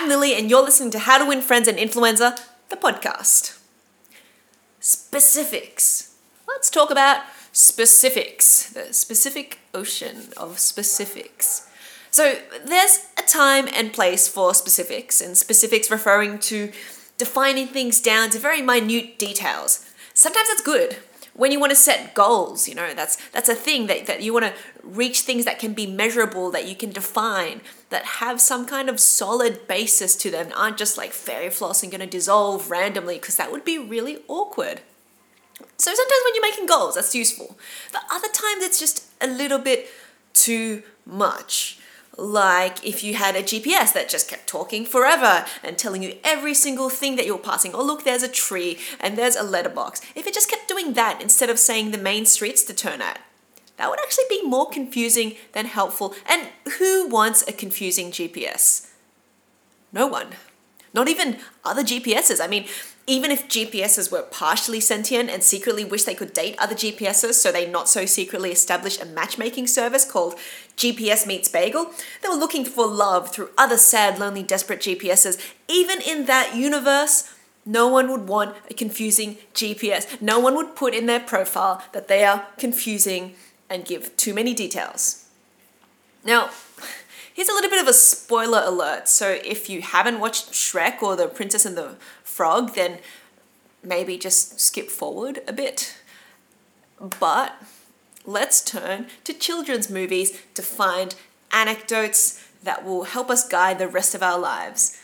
I'm Lily, and you're listening to How to Win Friends and Influenza, the podcast. Specifics. Let's talk about specifics, the specific ocean of specifics. So, there's a time and place for specifics, and specifics referring to defining things down to very minute details. Sometimes that's good. When you want to set goals, you know, that's that's a thing that, that you want to reach things that can be measurable, that you can define, that have some kind of solid basis to them, aren't just like fairy floss and going to dissolve randomly, because that would be really awkward. So sometimes when you're making goals, that's useful. But other times it's just a little bit too much like if you had a GPS that just kept talking forever and telling you every single thing that you're passing. Oh, look, there's a tree and there's a letterbox. If it just kept doing that instead of saying the main streets to turn at, that would actually be more confusing than helpful. And who wants a confusing GPS? No one. Not even other GPSs. I mean, even if GPSs were partially sentient and secretly wish they could date other GPSs, so they not so secretly establish a matchmaking service called GPS Meets Bagel, they were looking for love through other sad, lonely, desperate GPSs. Even in that universe, no one would want a confusing GPS. No one would put in their profile that they are confusing and give too many details. Now, here's a little bit of a spoiler alert. So if you haven't watched Shrek or The Princess and the frog, then maybe just skip forward a bit. But let's turn to children's movies to find anecdotes that will help us guide the rest of our lives.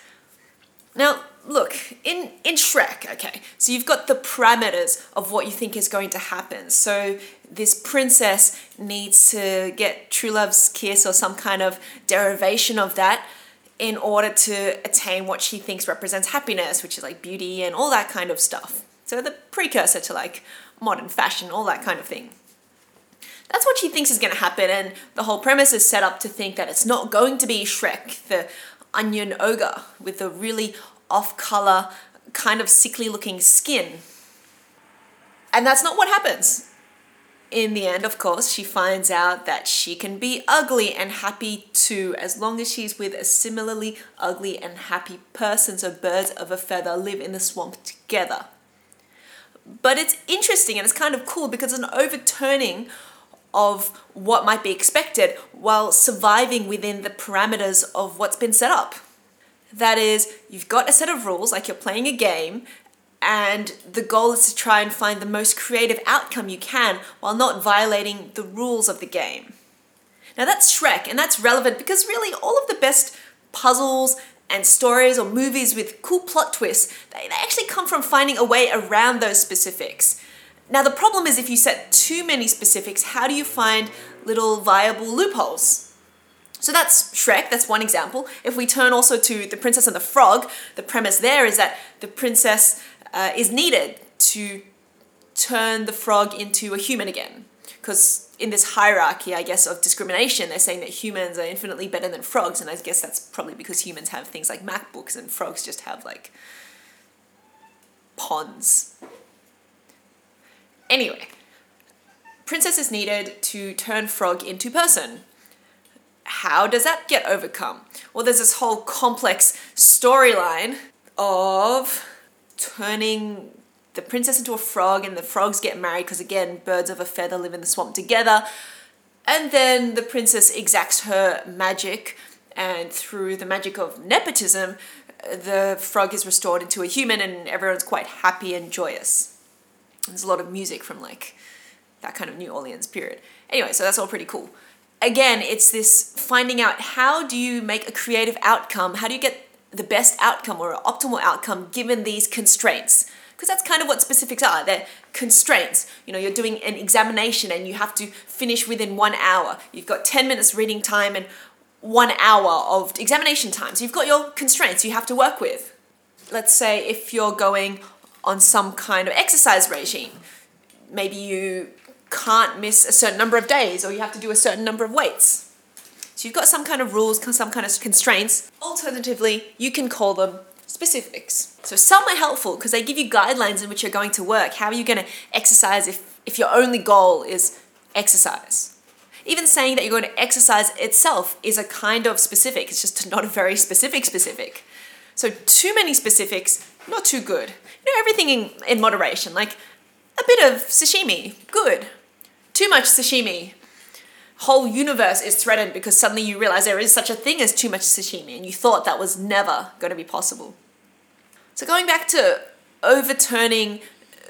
Now, look, in, in Shrek, okay, so you've got the parameters of what you think is going to happen. So this princess needs to get true love's kiss or some kind of derivation of that in order to attain what she thinks represents happiness, which is like beauty and all that kind of stuff. So the precursor to like modern fashion, all that kind of thing. That's what she thinks is going to happen, and the whole premise is set up to think that it's not going to be Shrek, the onion ogre with the really off color, kind of sickly looking skin. And that's not what happens in the end, of course, she finds out that she can be ugly and happy too, as long as she's with a similarly ugly and happy person. So birds of a feather live in the swamp together. But it's interesting and it's kind of cool because it's an overturning of what might be expected while surviving within the parameters of what's been set up. That is, you've got a set of rules, like you're playing a game, and the goal is to try and find the most creative outcome you can while not violating the rules of the game. Now that's Shrek, and that's relevant because really all of the best puzzles and stories or movies with cool plot twists, they, actually come from finding a way around those specifics. Now the problem is if you set too many specifics, how do you find little viable loopholes? So that's Shrek, that's one example. If we turn also to The Princess and the Frog, the premise there is that the princess uh, is needed to turn the frog into a human again. Because in this hierarchy, I guess, of discrimination, they're saying that humans are infinitely better than frogs, and I guess that's probably because humans have things like MacBooks and frogs just have like ponds. Anyway, princess is needed to turn frog into person. How does that get overcome? Well, there's this whole complex storyline of turning the princess into a frog and the frogs get married because again birds of a feather live in the swamp together. And then the princess exacts her magic and through the magic of nepotism the frog is restored into a human and everyone's quite happy and joyous. There's a lot of music from like that kind of new orleans period. Anyway so that's all pretty cool again it's this finding out how do you make a creative outcome? How do you get the best outcome or optimal outcome given these constraints? Because that's kind of what specifics are. They're constraints. You know you're doing an examination and you have to finish within one hour. You've got 10 minutes reading time and one hour of examination time. So you've got your constraints you have to work with. Let's say if you're going on some kind of exercise regime maybe you can't miss a certain number of days or you have to do a certain number of weights so you've got some kind of rules, some kind of constraints. Alternatively, you can call them specifics. So some are helpful because they give you guidelines in which you're going to work. How are you going to exercise if, if your only goal is exercise? Even saying that you're going to exercise itself is a kind of specific. It's just not a very specific specific. So too many specifics, not too good. You know, everything in, in moderation, like a bit of sashimi, good. Too much sashimi, whole universe is threatened because suddenly you realize there is such a thing as too much sashimi and you thought that was never going to be possible. So going back to overturning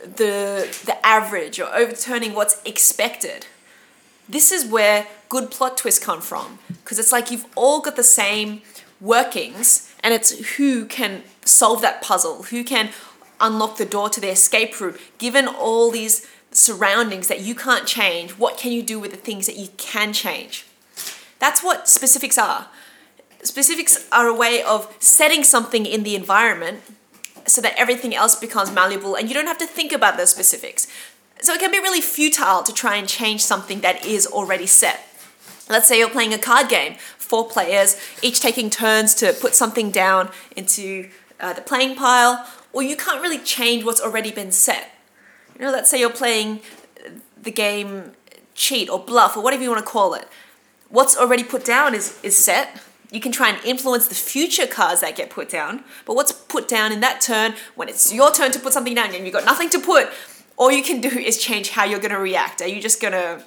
the the average or overturning what's expected. This is where good plot twists come from because it's like you've all got the same workings and it's who can solve that puzzle, who can unlock the door to the escape room given all these surroundings that you can't change, what can you do with the things that you can change? That's what specifics are. Specifics are a way of setting something in the environment so that everything else becomes malleable and you don't have to think about those specifics. So it can be really futile to try and change something that is already set. Let's say you're playing a card game, four players, each taking turns to put something down into uh, the playing pile, or you can't really change what's already been set. You know, let's say you're playing the game cheat or bluff or whatever you want to call it. What's already put down is, is set. You can try and influence the future cards that get put down, but what's put down in that turn, when it's your turn to put something down and you've got nothing to put, all you can do is change how you're going to react. Are you just going to,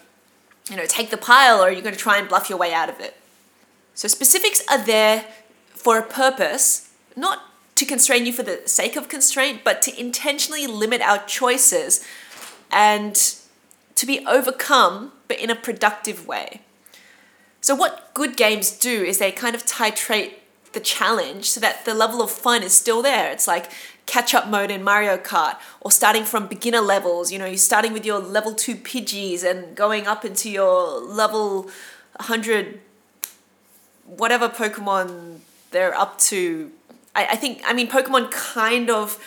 you know, take the pile or are you going to try and bluff your way out of it? So specifics are there for a purpose, not to constrain you for the sake of constraint, but to intentionally limit our choices and to be overcome, but in a productive way. So, what good games do is they kind of titrate the challenge so that the level of fun is still there. It's like catch up mode in Mario Kart or starting from beginner levels. You know, you're starting with your level 2 Pidgeys and going up into your level 100, whatever Pokemon they're up to I, I think, I mean, Pokemon kind of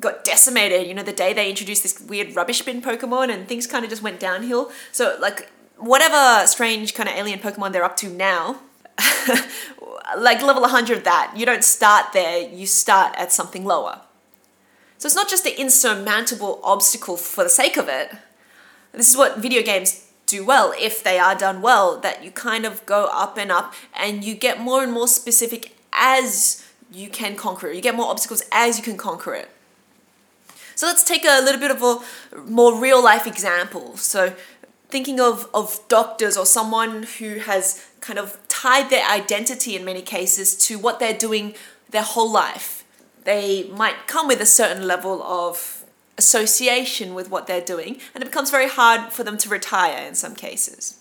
got decimated, you know, the day they introduced this weird rubbish bin Pokemon and things kind of just went downhill. So, like, whatever strange kind of alien Pokemon they're up to now, like level 100 of that, you don't start there, you start at something lower. So it's not just the insurmountable obstacle for the sake of it. This is what video games do well, if they are done well, that you kind of go up and up and you get more and more specific as you can conquer it. You get more obstacles as you can conquer it. So let's take a little bit of a more real life example. So thinking of, of doctors or someone who has kind of tied their identity in many cases to what they're doing their whole life. They might come with a certain level of association with what they're doing, and it becomes very hard for them to retire in some cases.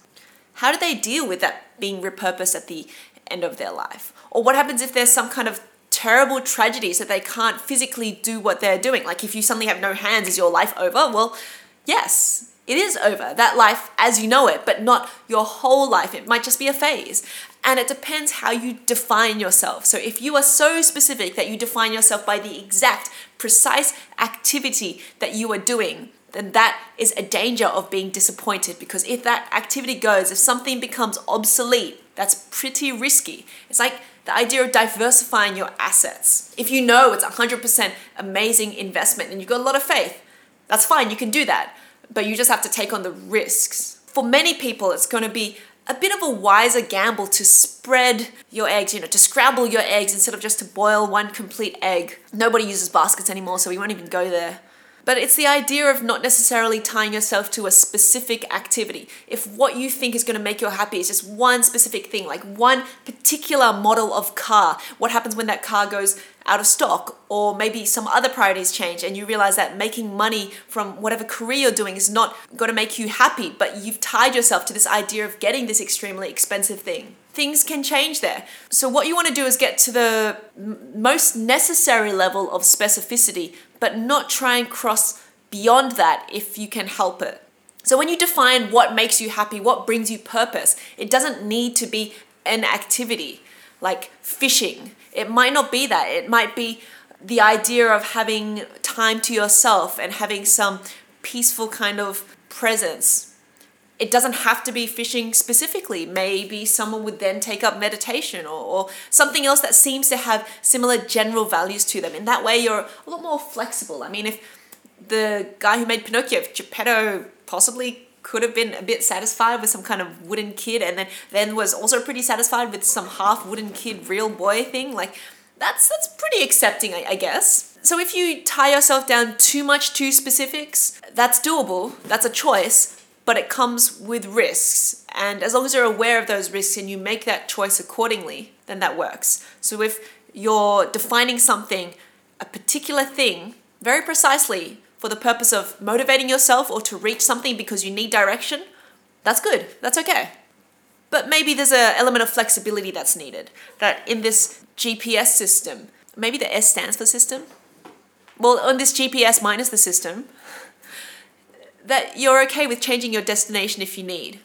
How do they deal with that being repurposed at the end of their life? Or what happens if there's some kind of terrible tragedies that they can't physically do what they're doing. Like if you suddenly have no hands, is your life over? Well, yes, it is over. That life as you know it, but not your whole life. It might just be a phase. And it depends how you define yourself. So if you are so specific that you define yourself by the exact, precise activity that you are doing, then that is a danger of being disappointed because if that activity goes, if something becomes obsolete, that's pretty risky. It's like the idea of diversifying your assets. If you know it's 100% amazing investment and you've got a lot of faith, that's fine, you can do that. But you just have to take on the risks. For many people, it's going to be a bit of a wiser gamble to spread your eggs, you know, to scramble your eggs instead of just to boil one complete egg. Nobody uses baskets anymore, so we won't even go there. But it's the idea of not necessarily tying yourself to a specific activity. If what you think is going to make you happy is just one specific thing, like one particular model of car, what happens when that car goes out of stock? Or maybe some other priorities change and you realize that making money from whatever career you're doing is not going to make you happy, but you've tied yourself to this idea of getting this extremely expensive thing things can change there. So, what you want to do is get to the most necessary level of specificity but not try and cross beyond that if you can help it. So when you define what makes you happy, what brings you purpose, it doesn't need to be an activity like fishing. It might not be that. It might be the idea of having time to yourself and having some peaceful kind of presence it doesn't have to be fishing specifically. Maybe someone would then take up meditation or, or something else that seems to have similar general values to them. In that way, you're a lot more flexible. I mean, if the guy who made Pinocchio, if Geppetto possibly could have been a bit satisfied with some kind of wooden kid and then then was also pretty satisfied with some half wooden kid real boy thing like that's that's pretty accepting I, I guess so if you tie yourself down too much to specifics that's doable that's a choice but it comes with risks and as long as you're aware of those risks and you make that choice accordingly then that works so if you're defining something a particular thing very precisely for the purpose of motivating yourself or to reach something because you need direction, that's good. That's okay. But maybe there's an element of flexibility that's needed. That in this GPS system, maybe the S stands for system. Well, on this GPS minus the system, that you're okay with changing your destination if you need,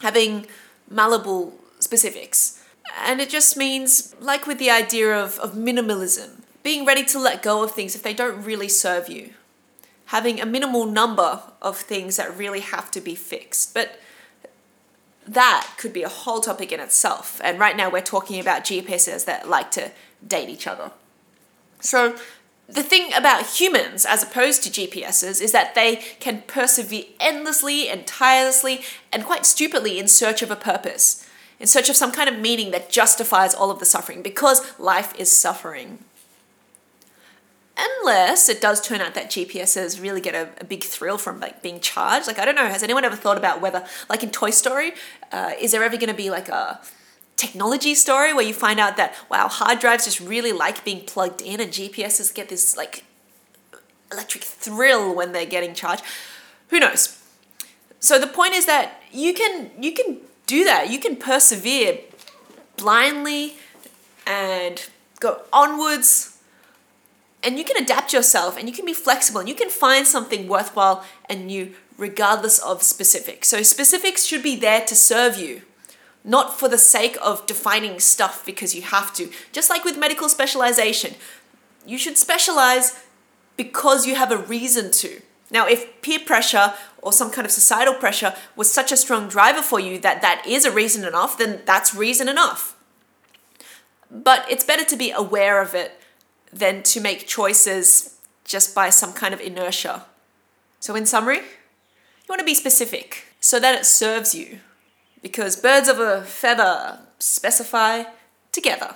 having malleable specifics. And it just means, like with the idea of, of minimalism, being ready to let go of things if they don't really serve you having a minimal number of things that really have to be fixed. But that could be a whole topic in itself. And right now we're talking about GPSs that like to date each other. So the thing about humans as opposed to GPSs is that they can persevere endlessly and tirelessly and quite stupidly in search of a purpose, in search of some kind of meaning that justifies all of the suffering because life is suffering unless it does turn out that GPSs really get a, a, big thrill from like being charged. Like I don't know, has anyone ever thought about whether, like in Toy Story, uh, is there ever going to be like a technology story where you find out that wow, hard drives just really like being plugged in, and GPSs get this like electric thrill when they're getting charged. Who knows? So the point is that you can you can do that. You can persevere blindly and go onwards and you can adapt yourself and you can be flexible and you can find something worthwhile and new regardless of specifics. So specifics should be there to serve you, not for the sake of defining stuff because you have to. Just like with medical specialization, you should specialize because you have a reason to. Now, if peer pressure or some kind of societal pressure was such a strong driver for you that that is a reason enough, then that's reason enough. But it's better to be aware of it than to make choices just by some kind of inertia. So, in summary, you want to be specific so that it serves you because birds of a feather specify together.